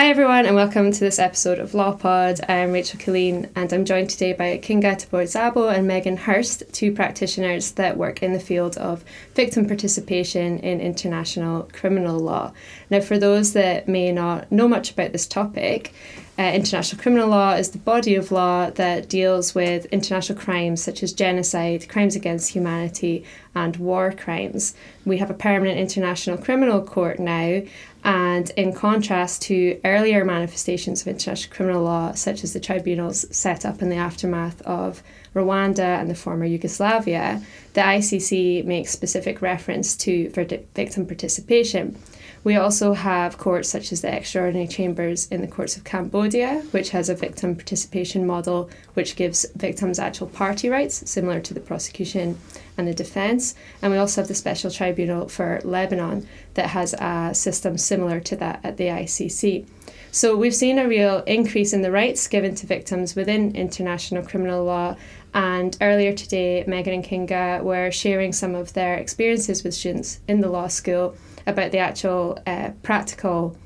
Hi everyone and welcome to this episode of LawPod. I'm Rachel Killeen and I'm joined today by Kinga Tabor and Megan Hurst, two practitioners that work in the field of victim participation in international criminal law. Now for those that may not know much about this topic, uh, international criminal law is the body of law that deals with international crimes such as genocide, crimes against humanity, and war crimes. We have a permanent international criminal court now, and in contrast to earlier manifestations of international criminal law, such as the tribunals set up in the aftermath of Rwanda and the former Yugoslavia, the ICC makes specific reference to victim participation. We also have courts such as the extraordinary chambers in the courts of Cambodia, which has a victim participation model which gives victims actual party rights, similar to the prosecution and the defence. And we also have the special tribunal for Lebanon that has a system similar to that at the ICC. So we've seen a real increase in the rights given to victims within international criminal law. And earlier today, Megan and Kinga were sharing some of their experiences with students in the law school about the actual uh, practical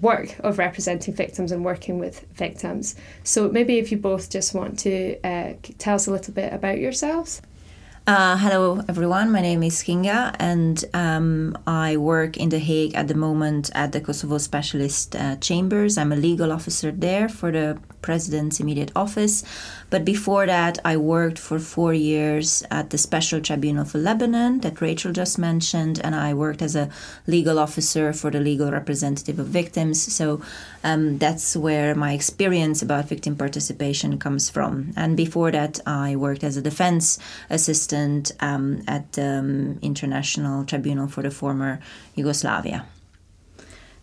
work of representing victims and working with victims. So maybe if you both just want to uh, tell us a little bit about yourselves. Uh, hello, everyone. My name is Kinga, and um, I work in The Hague at the moment at the Kosovo Specialist uh, Chambers. I'm a legal officer there for the President's immediate office. But before that, I worked for four years at the Special Tribunal for Lebanon that Rachel just mentioned, and I worked as a legal officer for the legal representative of victims. So um, that's where my experience about victim participation comes from. And before that, I worked as a defense assistant um, at the um, International Tribunal for the former Yugoslavia.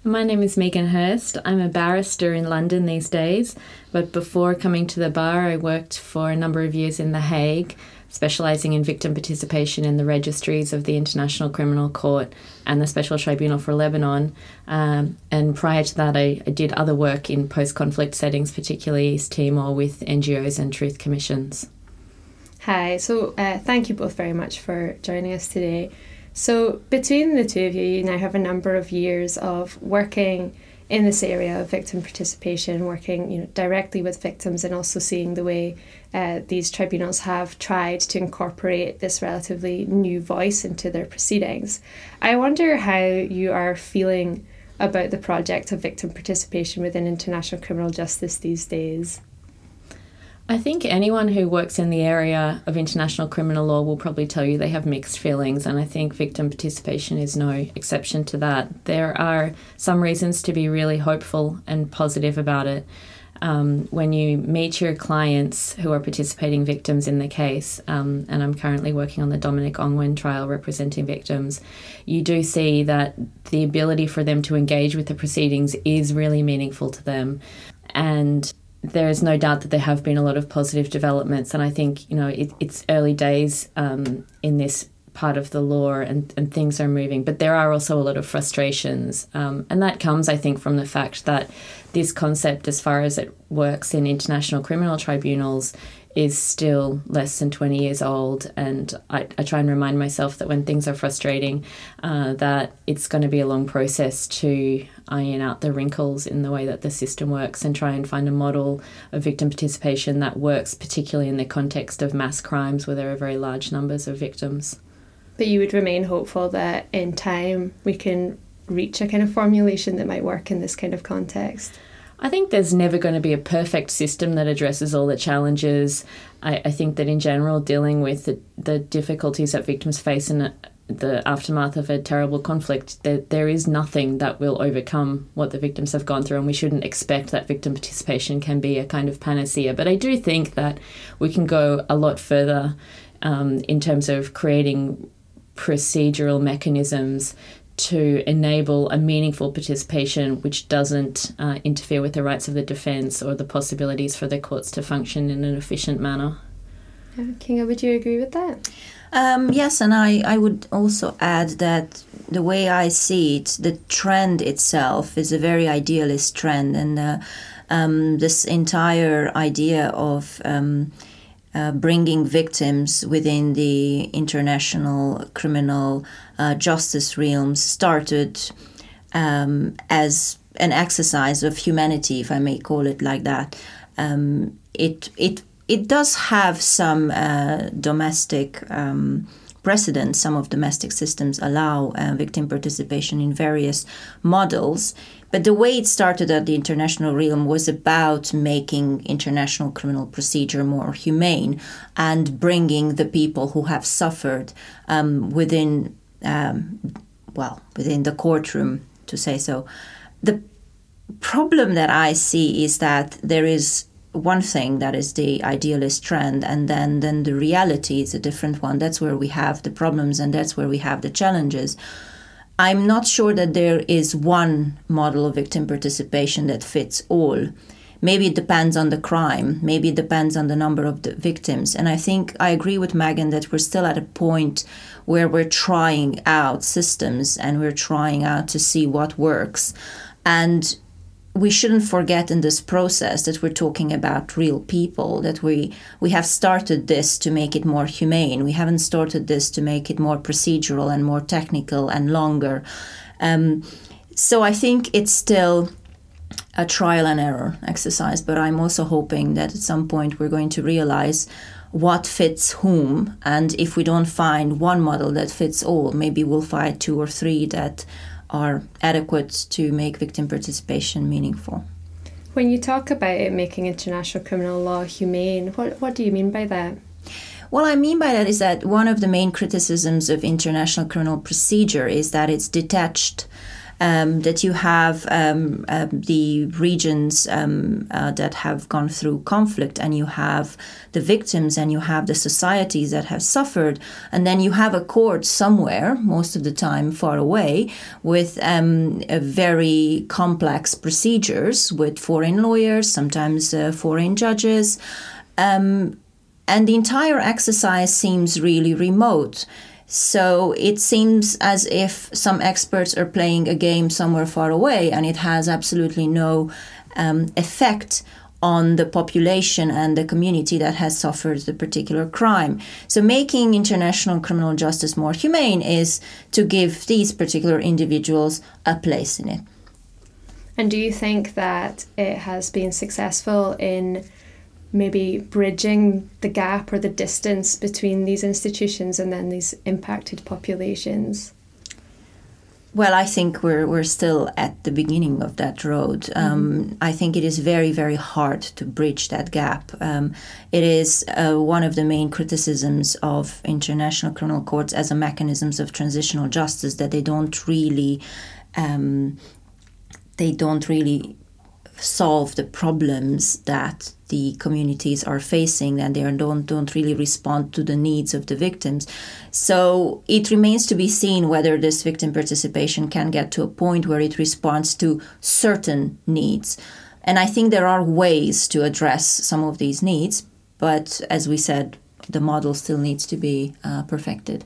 My name is Megan Hurst. I'm a barrister in London these days, but before coming to the bar, I worked for a number of years in The Hague, specialising in victim participation in the registries of the International Criminal Court and the Special Tribunal for Lebanon. Um, and prior to that, I, I did other work in post conflict settings, particularly East Timor, with NGOs and truth commissions. Hi, so uh, thank you both very much for joining us today. So, between the two of you, you now have a number of years of working in this area of victim participation, working you know directly with victims, and also seeing the way uh, these tribunals have tried to incorporate this relatively new voice into their proceedings. I wonder how you are feeling about the project of victim participation within international criminal justice these days. I think anyone who works in the area of international criminal law will probably tell you they have mixed feelings, and I think victim participation is no exception to that. There are some reasons to be really hopeful and positive about it. Um, when you meet your clients who are participating victims in the case, um, and I'm currently working on the Dominic Ongwen trial representing victims, you do see that the ability for them to engage with the proceedings is really meaningful to them. And there is no doubt that there have been a lot of positive developments, and I think you know it, it's early days um, in this part of the law, and, and things are moving. But there are also a lot of frustrations, um, and that comes, I think, from the fact that this concept, as far as it works in international criminal tribunals, is still less than 20 years old and I, I try and remind myself that when things are frustrating uh, that it's going to be a long process to iron out the wrinkles in the way that the system works and try and find a model of victim participation that works particularly in the context of mass crimes where there are very large numbers of victims. But you would remain hopeful that in time we can reach a kind of formulation that might work in this kind of context I think there's never going to be a perfect system that addresses all the challenges. I, I think that in general, dealing with the, the difficulties that victims face in the aftermath of a terrible conflict, there, there is nothing that will overcome what the victims have gone through, and we shouldn't expect that victim participation can be a kind of panacea. But I do think that we can go a lot further um, in terms of creating procedural mechanisms to enable a meaningful participation which doesn't uh, interfere with the rights of the defence or the possibilities for the courts to function in an efficient manner. Kinga, would you agree with that? Um, yes, and I, I would also add that the way I see it, the trend itself is a very idealist trend, and uh, um, this entire idea of um, uh, bringing victims within the international criminal uh, justice realms started um, as an exercise of humanity, if I may call it like that. Um, it it it does have some uh, domestic um, precedents. Some of domestic systems allow uh, victim participation in various models. But the way it started at the international realm was about making international criminal procedure more humane and bringing the people who have suffered um, within, um, well, within the courtroom, to say so. The problem that I see is that there is one thing that is the idealist trend and then then the reality is a different one that's where we have the problems and that's where we have the challenges i'm not sure that there is one model of victim participation that fits all. Maybe it depends on the crime. Maybe it depends on the number of the victims. And i think i agree with megan that we're still at a point where we're trying out systems and we're trying out to see what works. And we shouldn't forget in this process that we're talking about real people that we we have started this to make it more humane. We haven't started this to make it more procedural and more technical and longer. Um, so i think it's still a trial and error exercise but i'm also hoping that at some point we're going to realize what fits whom and if we don't find one model that fits all maybe we'll find two or three that are adequate to make victim participation meaningful. When you talk about it making international criminal law humane, what, what do you mean by that? What I mean by that is that one of the main criticisms of international criminal procedure is that it's detached um, that you have um, uh, the regions um, uh, that have gone through conflict, and you have the victims, and you have the societies that have suffered, and then you have a court somewhere, most of the time far away, with um, very complex procedures with foreign lawyers, sometimes uh, foreign judges. Um, and the entire exercise seems really remote. So it seems as if some experts are playing a game somewhere far away and it has absolutely no um, effect on the population and the community that has suffered the particular crime. So, making international criminal justice more humane is to give these particular individuals a place in it. And do you think that it has been successful in maybe bridging the gap or the distance between these institutions and then these impacted populations? Well, I think we're we're still at the beginning of that road. Mm-hmm. Um, I think it is very very hard to bridge that gap. Um, it is uh, one of the main criticisms of international criminal courts as a mechanisms of transitional justice that they don't really um, they don't really solve the problems that the communities are facing and they don't don't really respond to the needs of the victims. So it remains to be seen whether this victim participation can get to a point where it responds to certain needs. And i think there are ways to address some of these needs but as we said the model still needs to be uh, perfected.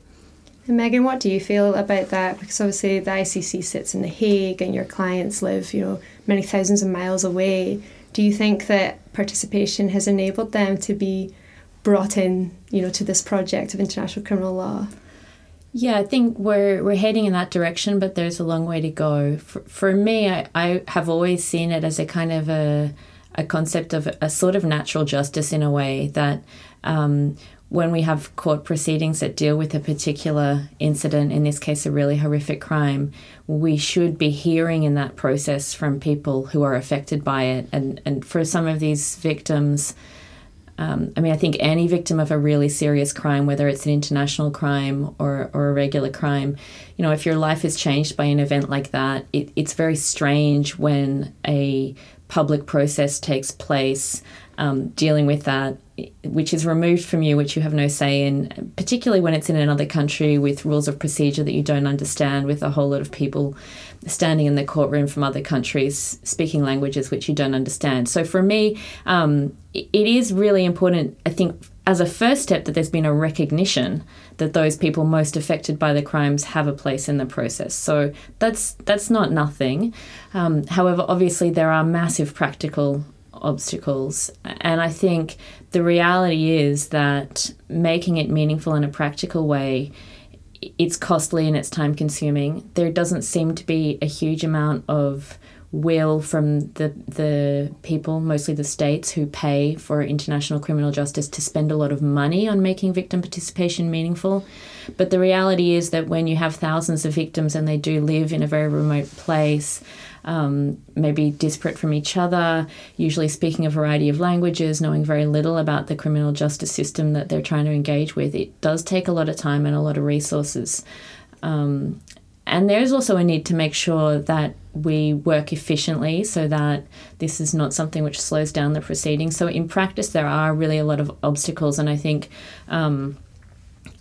And Megan, what do you feel about that? Because obviously the ICC sits in The Hague and your clients live, you know, many thousands of miles away. Do you think that participation has enabled them to be brought in, you know, to this project of international criminal law? Yeah, I think we're we're heading in that direction, but there's a long way to go. For, for me, I, I have always seen it as a kind of a a concept of a sort of natural justice in a way that um, when we have court proceedings that deal with a particular incident, in this case, a really horrific crime, we should be hearing in that process from people who are affected by it. And, and for some of these victims, um, I mean, I think any victim of a really serious crime, whether it's an international crime or, or a regular crime, you know, if your life is changed by an event like that, it, it's very strange when a public process takes place um, dealing with that, which is removed from you, which you have no say in, particularly when it's in another country with rules of procedure that you don't understand, with a whole lot of people standing in the courtroom from other countries speaking languages which you don't understand. So for me, um, it is really important, I think, as a first step, that there's been a recognition that those people most affected by the crimes have a place in the process. So that's that's not nothing. Um, however, obviously there are massive practical obstacles, and I think the reality is that making it meaningful in a practical way it's costly and it's time consuming. There doesn't seem to be a huge amount of will from the the people, mostly the states, who pay for international criminal justice to spend a lot of money on making victim participation meaningful. But the reality is that when you have thousands of victims and they do live in a very remote place, um, maybe disparate from each other, usually speaking a variety of languages, knowing very little about the criminal justice system that they're trying to engage with. It does take a lot of time and a lot of resources. Um, and there's also a need to make sure that we work efficiently so that this is not something which slows down the proceedings. So, in practice, there are really a lot of obstacles, and I think. Um,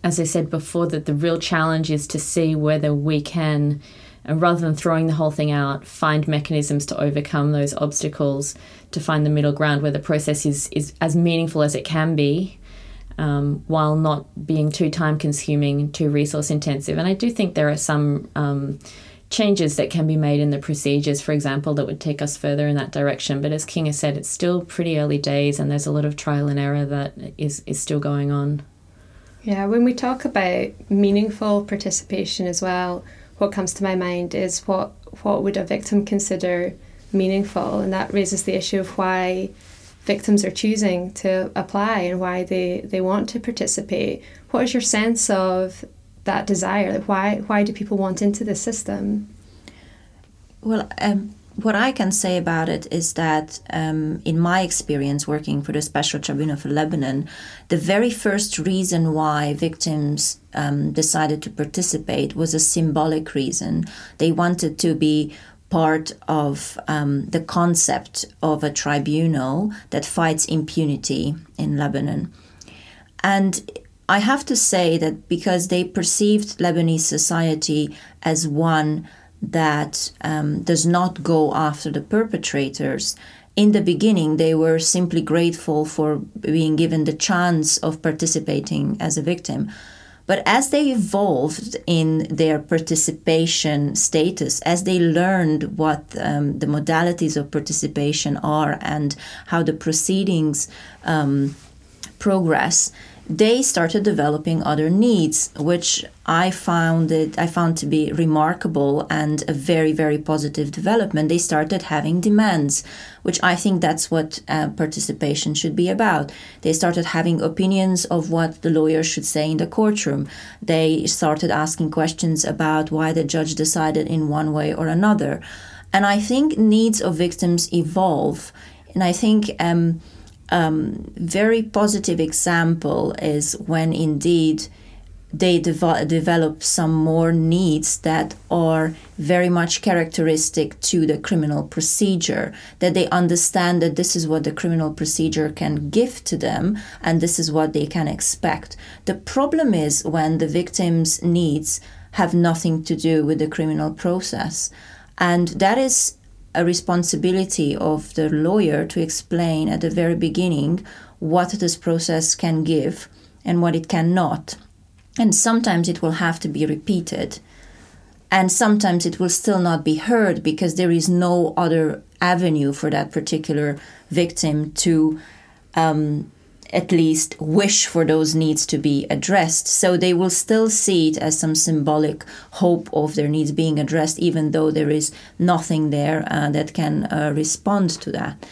as I said before, that the real challenge is to see whether we can rather than throwing the whole thing out, find mechanisms to overcome those obstacles, to find the middle ground where the process is, is as meaningful as it can be, um, while not being too time consuming, too resource intensive. And I do think there are some um, changes that can be made in the procedures, for example, that would take us further in that direction. But as Kinga has said, it's still pretty early days and there's a lot of trial and error that is, is still going on. Yeah, when we talk about meaningful participation as well, what comes to my mind is what what would a victim consider meaningful, and that raises the issue of why victims are choosing to apply and why they, they want to participate. What is your sense of that desire? Like why why do people want into the system? Well, um, what I can say about it is that, um, in my experience working for the Special Tribunal for Lebanon, the very first reason why victims um, decided to participate was a symbolic reason. They wanted to be part of um, the concept of a tribunal that fights impunity in Lebanon. And I have to say that because they perceived Lebanese society as one that um, does not go after the perpetrators. In the beginning, they were simply grateful for being given the chance of participating as a victim. But as they evolved in their participation status, as they learned what um, the modalities of participation are and how the proceedings um, progress, they started developing other needs, which I found it I found to be remarkable and a very very positive development. They started having demands, which I think that's what uh, participation should be about. They started having opinions of what the lawyer should say in the courtroom. They started asking questions about why the judge decided in one way or another, and I think needs of victims evolve, and I think. Um, um, very positive example is when indeed they dev- develop some more needs that are very much characteristic to the criminal procedure that they understand that this is what the criminal procedure can give to them and this is what they can expect. The problem is when the victim's needs have nothing to do with the criminal process. And that is a responsibility of the lawyer to explain at the very beginning what this process can give and what it cannot. And sometimes it will have to be repeated. And sometimes it will still not be heard because there is no other avenue for that particular victim to um, at least wish for those needs to be addressed. So they will still see it as some symbolic hope of their needs being addressed, even though there is nothing there uh, that can uh, respond to that.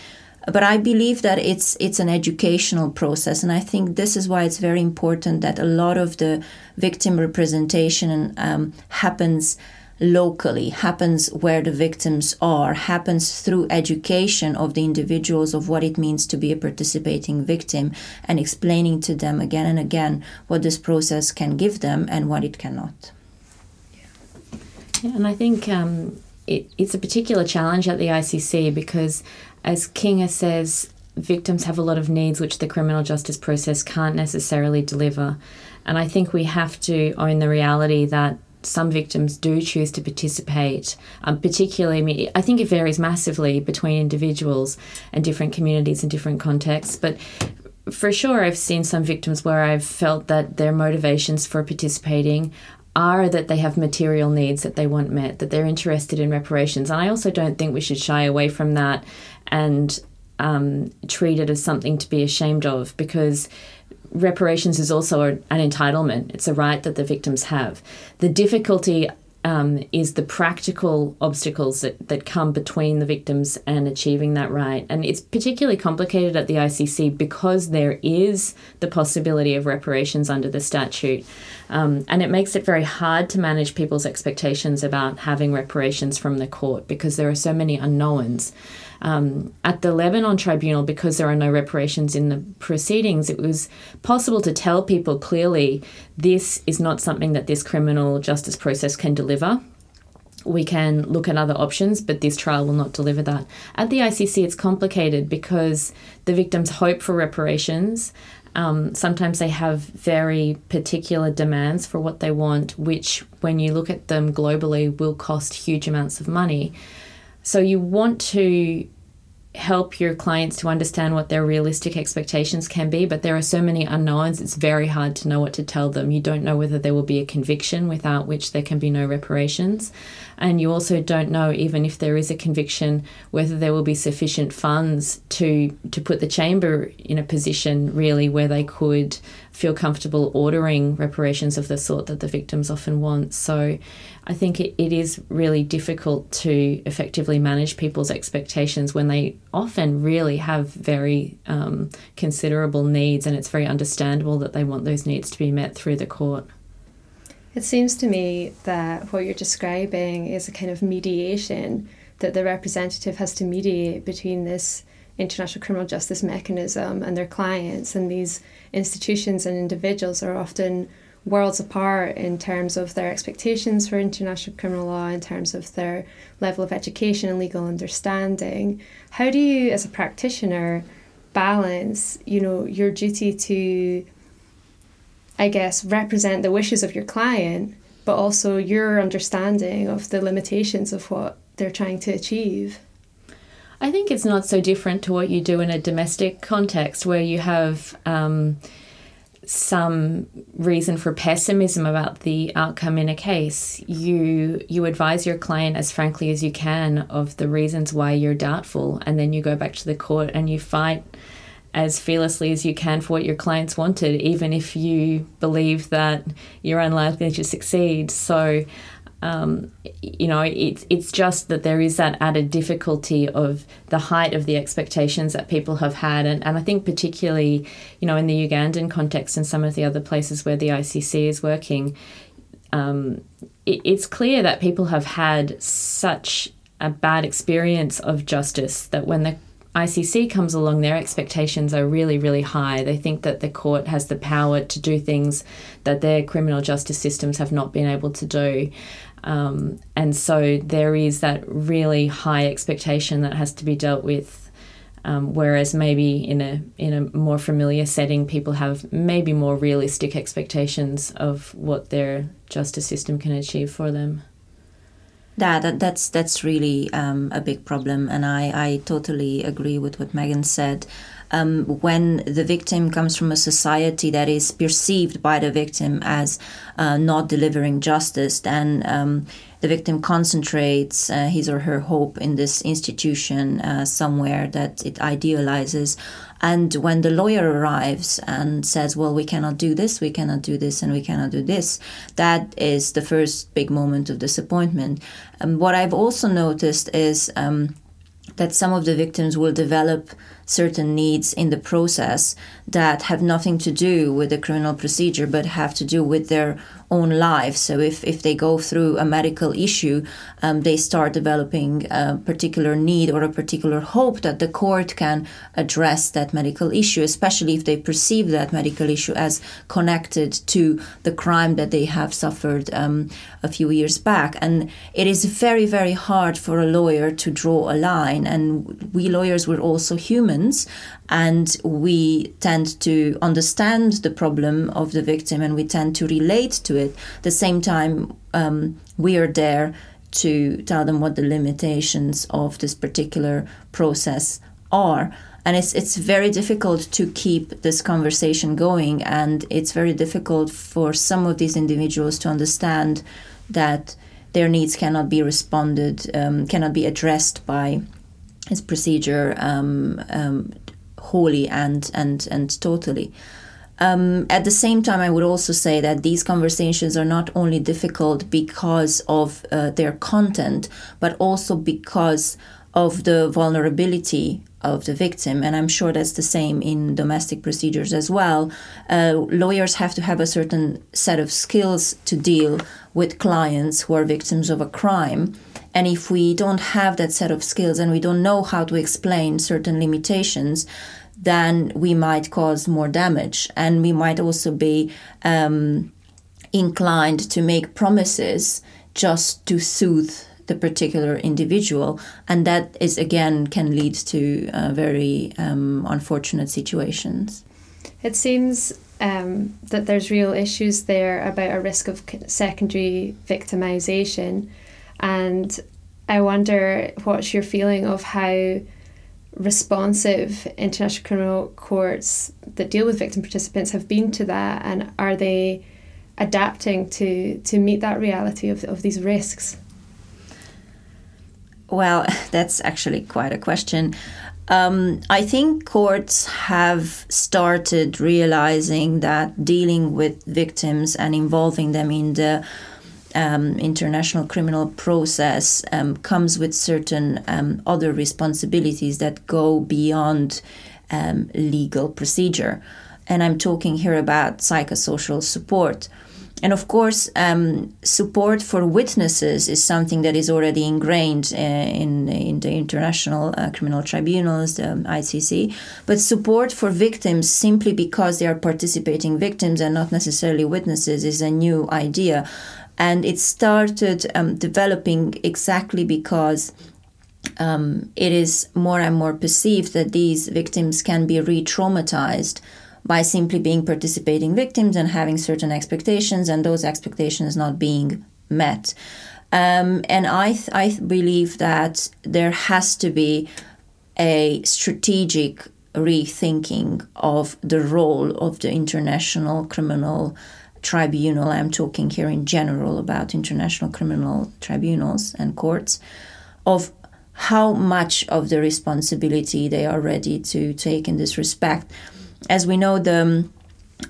But I believe that it's it's an educational process, and I think this is why it's very important that a lot of the victim representation um, happens locally, happens where the victims are, happens through education of the individuals of what it means to be a participating victim and explaining to them again and again what this process can give them and what it cannot. Yeah, and I think um, it, it's a particular challenge at the ICC because, as Kinga says, victims have a lot of needs which the criminal justice process can't necessarily deliver. And I think we have to own the reality that some victims do choose to participate, um, particularly, I mean, I think it varies massively between individuals and different communities and different contexts. But for sure, I've seen some victims where I've felt that their motivations for participating are that they have material needs that they want met, that they're interested in reparations. And I also don't think we should shy away from that and um, treat it as something to be ashamed of because reparations is also an entitlement. It's a right that the victims have. The difficulty um, is the practical obstacles that, that come between the victims and achieving that right. And it's particularly complicated at the ICC because there is the possibility of reparations under the statute. Um, and it makes it very hard to manage people's expectations about having reparations from the court because there are so many unknowns. Um, at the Lebanon tribunal, because there are no reparations in the proceedings, it was possible to tell people clearly this is not something that this criminal justice process can deliver. We can look at other options, but this trial will not deliver that. At the ICC, it's complicated because the victims hope for reparations. Um, sometimes they have very particular demands for what they want, which, when you look at them globally, will cost huge amounts of money. So you want to help your clients to understand what their realistic expectations can be, but there are so many unknowns, it's very hard to know what to tell them. You don't know whether there will be a conviction without which there can be no reparations. And you also don't know, even if there is a conviction, whether there will be sufficient funds to, to put the chamber in a position really where they could feel comfortable ordering reparations of the sort that the victims often want. So I think it, it is really difficult to effectively manage people's expectations when they often really have very um, considerable needs, and it's very understandable that they want those needs to be met through the court. It seems to me that what you're describing is a kind of mediation that the representative has to mediate between this international criminal justice mechanism and their clients, and these institutions and individuals are often worlds apart in terms of their expectations for international criminal law, in terms of their level of education and legal understanding. How do you, as a practitioner, balance, you know, your duty to, I guess, represent the wishes of your client, but also your understanding of the limitations of what they're trying to achieve? I think it's not so different to what you do in a domestic context where you have. Um, some reason for pessimism about the outcome in a case, you you advise your client as frankly as you can of the reasons why you're doubtful, and then you go back to the court and you fight as fearlessly as you can for what your clients wanted, even if you believe that you're unlikely to succeed. So um, you know, it's it's just that there is that added difficulty of the height of the expectations that people have had, and, and I think particularly, you know, in the Ugandan context and some of the other places where the ICC is working, um, it, it's clear that people have had such a bad experience of justice that when the ICC comes along, their expectations are really, really high. They think that the court has the power to do things that their criminal justice systems have not been able to do. Um, and so there is that really high expectation that has to be dealt with. Um, whereas maybe in a in a more familiar setting, people have maybe more realistic expectations of what their justice system can achieve for them. Yeah, that, that's that's really um, a big problem, and I, I totally agree with what Megan said. Um, when the victim comes from a society that is perceived by the victim as uh, not delivering justice, then um, the victim concentrates uh, his or her hope in this institution uh, somewhere that it idealizes. And when the lawyer arrives and says, Well, we cannot do this, we cannot do this, and we cannot do this, that is the first big moment of disappointment. And what I've also noticed is um, that some of the victims will develop certain needs in the process that have nothing to do with the criminal procedure but have to do with their own lives. So if, if they go through a medical issue, um, they start developing a particular need or a particular hope that the court can address that medical issue, especially if they perceive that medical issue as connected to the crime that they have suffered um, a few years back. And it is very, very hard for a lawyer to draw a line. And we lawyers were also and we tend to understand the problem of the victim and we tend to relate to it. At the same time, um, we are there to tell them what the limitations of this particular process are. And it's it's very difficult to keep this conversation going, and it's very difficult for some of these individuals to understand that their needs cannot be responded, um, cannot be addressed by this procedure um, um, wholly and and and totally. Um, at the same time, I would also say that these conversations are not only difficult because of uh, their content, but also because of the vulnerability of the victim. And I'm sure that's the same in domestic procedures as well. Uh, lawyers have to have a certain set of skills to deal with clients who are victims of a crime. And if we don't have that set of skills and we don't know how to explain certain limitations, then we might cause more damage. And we might also be um, inclined to make promises just to soothe the particular individual. And that is, again, can lead to uh, very um, unfortunate situations. It seems um, that there's real issues there about a risk of secondary victimization. And I wonder what's your feeling of how responsive international criminal courts that deal with victim participants have been to that and are they adapting to to meet that reality of, of these risks well that's actually quite a question um, I think courts have started realizing that dealing with victims and involving them in the um, international criminal process um, comes with certain um, other responsibilities that go beyond um, legal procedure. And I'm talking here about psychosocial support. And of course, um, support for witnesses is something that is already ingrained uh, in, in the international uh, criminal tribunals, the ICC. But support for victims simply because they are participating victims and not necessarily witnesses is a new idea and it started um, developing exactly because um, it is more and more perceived that these victims can be re-traumatized by simply being participating victims and having certain expectations and those expectations not being met um, and I, th- I believe that there has to be a strategic rethinking of the role of the international criminal tribunal, I'm talking here in general about international criminal tribunals and courts, of how much of the responsibility they are ready to take in this respect. As we know, the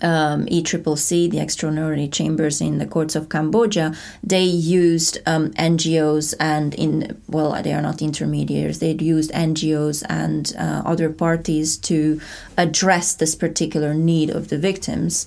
um, ECCC, the extraordinary chambers in the courts of Cambodia, they used um, NGOs and in well, they are not intermediaries. They used NGOs and uh, other parties to address this particular need of the victims.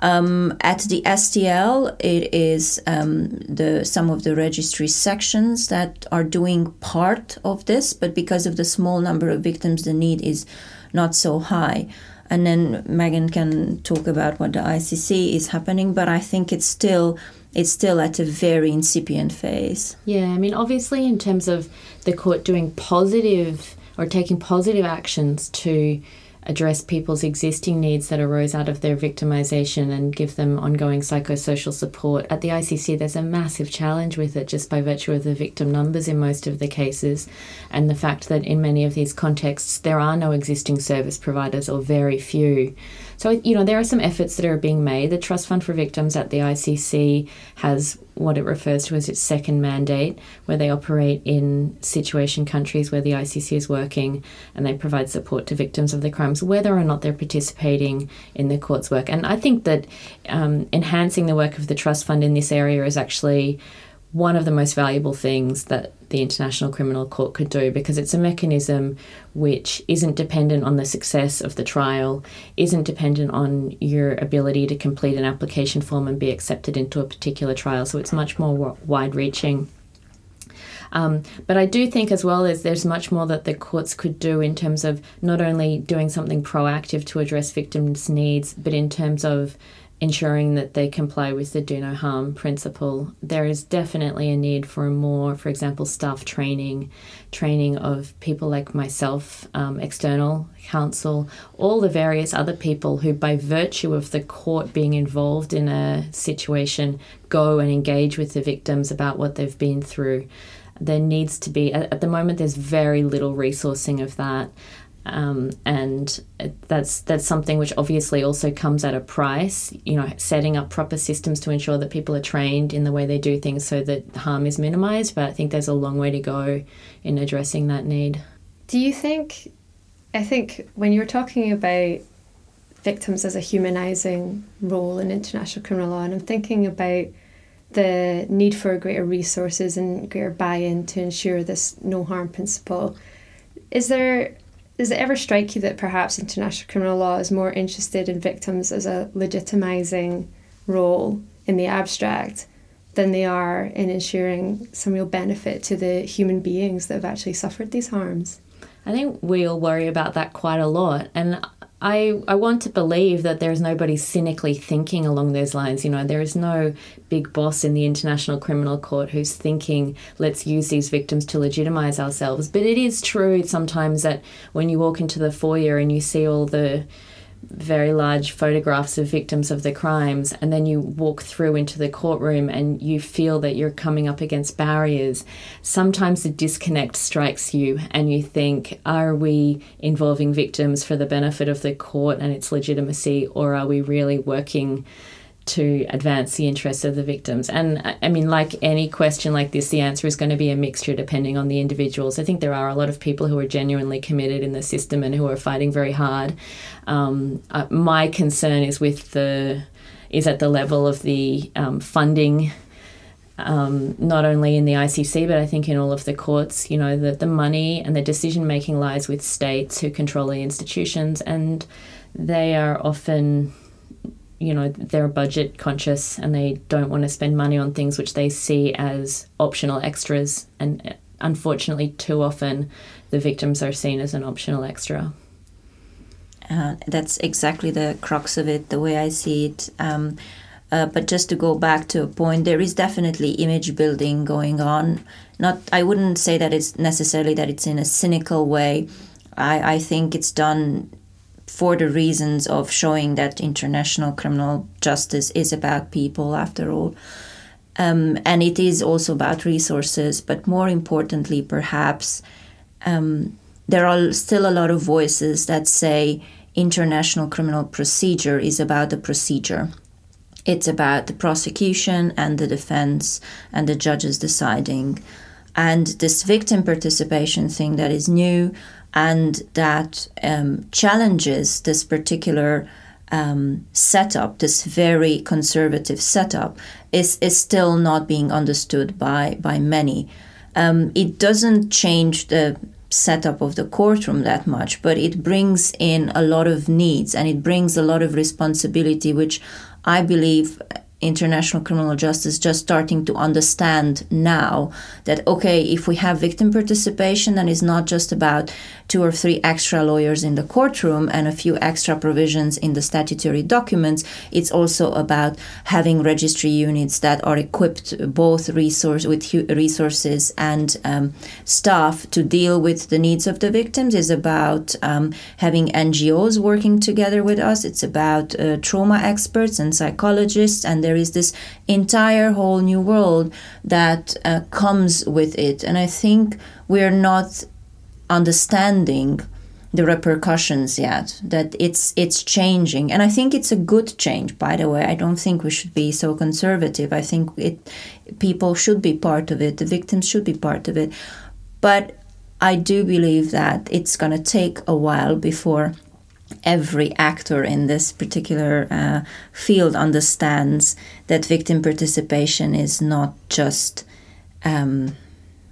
Um, at the STL, it is um, the some of the registry sections that are doing part of this, but because of the small number of victims, the need is not so high. And then Megan can talk about what the ICC is happening, but I think it's still it's still at a very incipient phase. Yeah, I mean, obviously, in terms of the court doing positive or taking positive actions to address people's existing needs that arose out of their victimization and give them ongoing psychosocial support. At the ICC, there's a massive challenge with it just by virtue of the victim numbers in most of the cases and the fact that in many of these contexts there are no existing service providers or very few. So, you know, there are some efforts that are being made. The Trust Fund for Victims at the ICC has what it refers to as its second mandate, where they operate in situation countries where the ICC is working and they provide support to victims of the whether or not they're participating in the court's work. And I think that um, enhancing the work of the Trust Fund in this area is actually one of the most valuable things that the International Criminal Court could do because it's a mechanism which isn't dependent on the success of the trial, isn't dependent on your ability to complete an application form and be accepted into a particular trial. So it's much more wide reaching. Um, but I do think as well as there's much more that the courts could do in terms of not only doing something proactive to address victims' needs, but in terms of ensuring that they comply with the do no harm principle. There is definitely a need for more, for example, staff training, training of people like myself, um, external counsel, all the various other people who, by virtue of the court being involved in a situation, go and engage with the victims about what they've been through there needs to be at, the moment there's very little resourcing of that. Um, and that's that's something which obviously also comes at a price you know setting up proper systems to ensure that people are trained in the way they do things so that harm is minimized. But i think there's a long way to go in addressing that need. Do you think i think when you're talking about victims as a humanizing role in international criminal law and i'm thinking about the need for greater resources and greater buy-in to ensure this no harm principle. Is there does it ever strike you that perhaps international criminal law is more interested in victims as a legitimizing role in the abstract than they are in ensuring some real benefit to the human beings that have actually suffered these harms? I think we all worry about that quite a lot. And I, I want to believe that there's nobody cynically thinking along those lines. You know, there is no big boss in the International Criminal Court who's thinking, let's use these victims to legitimize ourselves. But it is true sometimes that when you walk into the foyer and you see all the very large photographs of victims of the crimes, and then you walk through into the courtroom and you feel that you're coming up against barriers. Sometimes the disconnect strikes you, and you think, are we involving victims for the benefit of the court and its legitimacy, or are we really working? To advance the interests of the victims. And I mean, like any question like this, the answer is going to be a mixture depending on the individuals. I think there are a lot of people who are genuinely committed in the system and who are fighting very hard. Um, uh, my concern is with the is at the level of the um, funding. Um, not only in the ICC, but I think in all of the courts, you know, the, the money and the decision making lies with states who control the institutions, and they are often you know they're budget conscious and they don't want to spend money on things which they see as optional extras. And unfortunately too often the victims are seen as an optional extra. Uh, that's exactly the crux of it the way i see it. Um, uh, but just to go back to a point there is definitely image building going on. Not i wouldn't say that it's necessarily that it's in a cynical way. I, I think it's done for the reasons of showing that international criminal justice is about people after all. Um, and it is also about resources, but more importantly, perhaps, um, there are still a lot of voices that say international criminal procedure is about the procedure. It's about the prosecution and the defense and the judges deciding. And this victim participation thing that is new, and that um, challenges this particular um, setup, this very conservative setup, is, is still not being understood by, by many. Um, it doesn't change the setup of the courtroom that much, but it brings in a lot of needs and it brings a lot of responsibility, which I believe international criminal justice just starting to understand now that okay if we have victim participation then it's not just about two or three extra lawyers in the courtroom and a few extra provisions in the statutory documents. It's also about having registry units that are equipped both resource with resources and um, staff to deal with the needs of the victims. Is about um, having ngos working together with us. It's about uh, trauma experts and psychologists and there is this entire whole new world that uh, comes with it. And I think we're not understanding the repercussions yet that it's it's changing. And i think it's a good change by the way. I don't think we should be so conservative. I think it people should be part of it. The victims should be part of it. But i do believe that it's going to take a while before every actor in this particular uh, field understands that victim participation is not just um,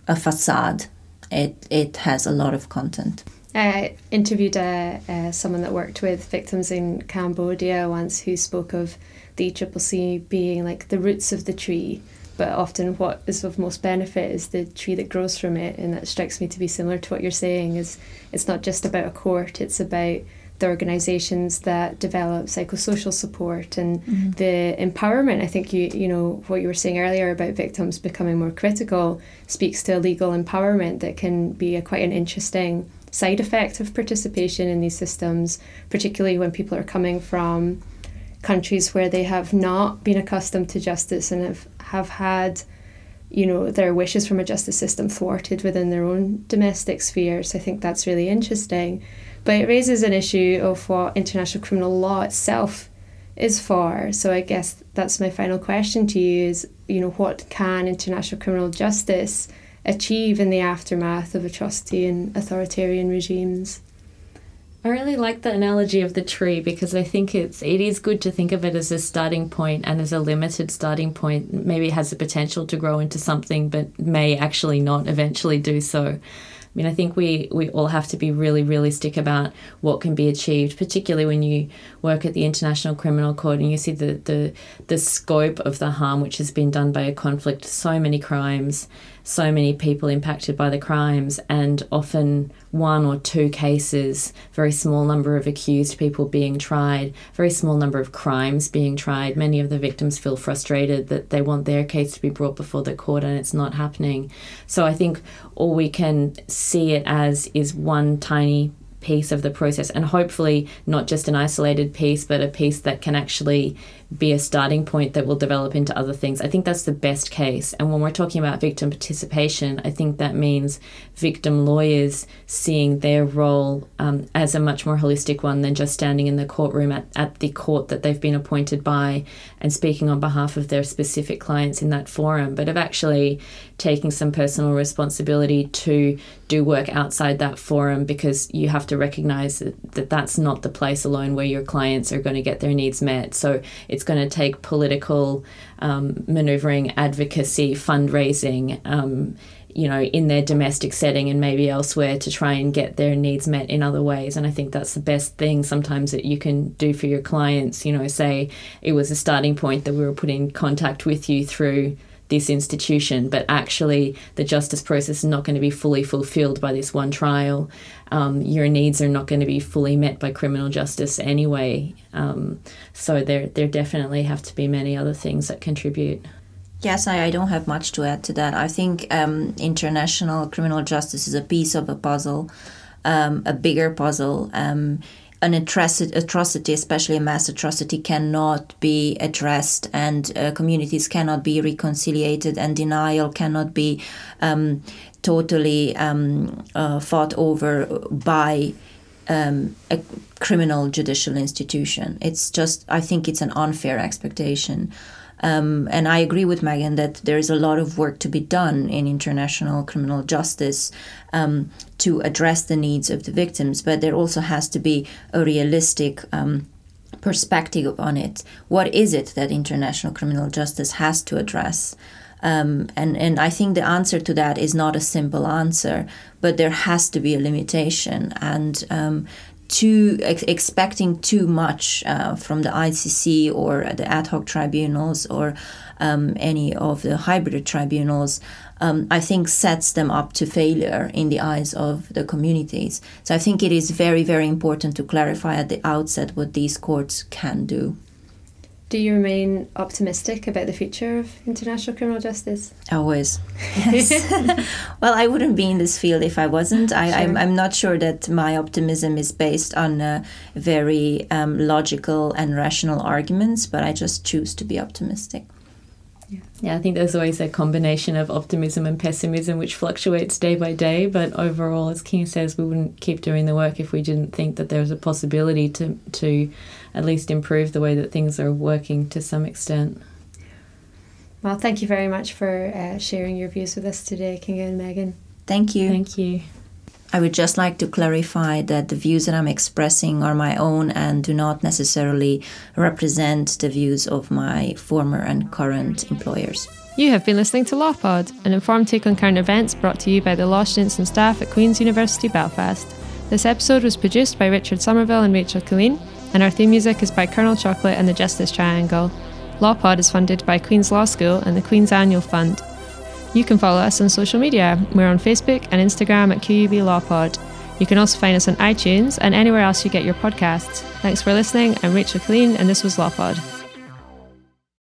a facade. It it has a lot of content. I interviewed uh, uh, someone that worked with victims in Cambodia once who spoke of the triple C being like the roots of the tree, but often what is of most benefit is the tree that grows from it, and that strikes me to be similar to what you're saying. Is it's not just about a court; it's about the organisations that develop psychosocial support and mm-hmm. the empowerment. I think you you know what you were saying earlier about victims becoming more critical speaks to legal empowerment that can be a, quite an interesting side effect of participation in these systems, particularly when people are coming from countries where they have not been accustomed to justice and have, have had you know their wishes from a justice system thwarted within their own domestic spheres. I think that's really interesting. But it raises an issue of what international criminal law itself is for. So I guess that's my final question to you is, you know, what can international criminal justice achieve in the aftermath of atrocity and authoritarian regimes. I really like the analogy of the tree because I think it's it is good to think of it as a starting point and as a limited starting point. Maybe it has the potential to grow into something, but may actually not eventually do so. I mean, I think we, we all have to be really realistic about what can be achieved, particularly when you work at the International Criminal Court and you see the, the, the scope of the harm which has been done by a conflict, so many crimes, so many people impacted by the crimes, and often one or two cases, very small number of accused people being tried, very small number of crimes being tried. Many of the victims feel frustrated that they want their case to be brought before the court and it's not happening. So I think all we can see it as is one tiny piece of the process. And hopefully not just an isolated piece but a piece that can actually be a starting point that will develop into other things. I think that's the best case. And when we're talking about victim participation, I think that means victim lawyers seeing their role um, as a much more holistic one than just standing in the courtroom at, at the court that they've been appointed by and speaking on behalf of their specific clients in that forum, but of actually taking some personal responsibility to do work outside that forum because you have to recognize that, that that's not the place alone where your clients are going to get their needs met. So it's it's going to take political um, maneuvering, advocacy, fundraising, um, you know, in their domestic setting and maybe elsewhere to try and get their needs met in other ways. And I think that's the best thing sometimes that you can do for your clients. You know, say it was a starting point that we were put in contact with you through this institution, but actually the justice process is not going to be fully fulfilled by this one trial. Um, your needs are not going to be fully met by criminal justice anyway. Um, so there, there definitely have to be many other things that contribute. Yes, I, I don't have much to add to that. I think um, international criminal justice is a piece of a puzzle, um, a bigger puzzle um, an atrocity, especially a mass atrocity, cannot be addressed, and uh, communities cannot be reconciliated, and denial cannot be um, totally um, uh, fought over by um, a criminal judicial institution. It's just, I think, it's an unfair expectation. Um, and I agree with Megan that there is a lot of work to be done in international criminal justice um, to address the needs of the victims, but there also has to be a realistic um, perspective on it. What is it that international criminal justice has to address? Um, and, and I think the answer to that is not a simple answer, but there has to be a limitation. And um, too ex- expecting too much uh, from the ICC or the ad hoc tribunals or um, any of the hybrid tribunals, um, I think sets them up to failure in the eyes of the communities. So I think it is very, very important to clarify at the outset what these courts can do. Do you remain optimistic about the future of international criminal justice? Always. Yes. well, I wouldn't be in this field if I wasn't. I, am I'm, I'm not sure that my optimism is based on uh, very um, logical and rational arguments, but I just choose to be optimistic. Yeah. yeah, I think there's always a combination of optimism and pessimism which fluctuates day by day. But overall, as Kinga says, we wouldn't keep doing the work if we didn't think that there was a possibility to to at least improve the way that things are working to some extent. Well, thank you very much for uh, sharing your views with us today, Kinga and Megan. Thank you. Thank you. I would just like to clarify that the views that I'm expressing are my own and do not necessarily represent the views of my former and current employers. You have been listening to LawPod, an informed take on current events brought to you by the law students and staff at Queen's University Belfast. This episode was produced by Richard Somerville and Rachel Killeen, and our theme music is by Colonel Chocolate and the Justice Triangle. LawPod is funded by Queen's Law School and the Queen's Annual Fund. You can follow us on social media. We're on Facebook and Instagram at QUB LawPod. You can also find us on iTunes and anywhere else you get your podcasts. Thanks for listening. I'm Rachel Killeen, and this was LawPod.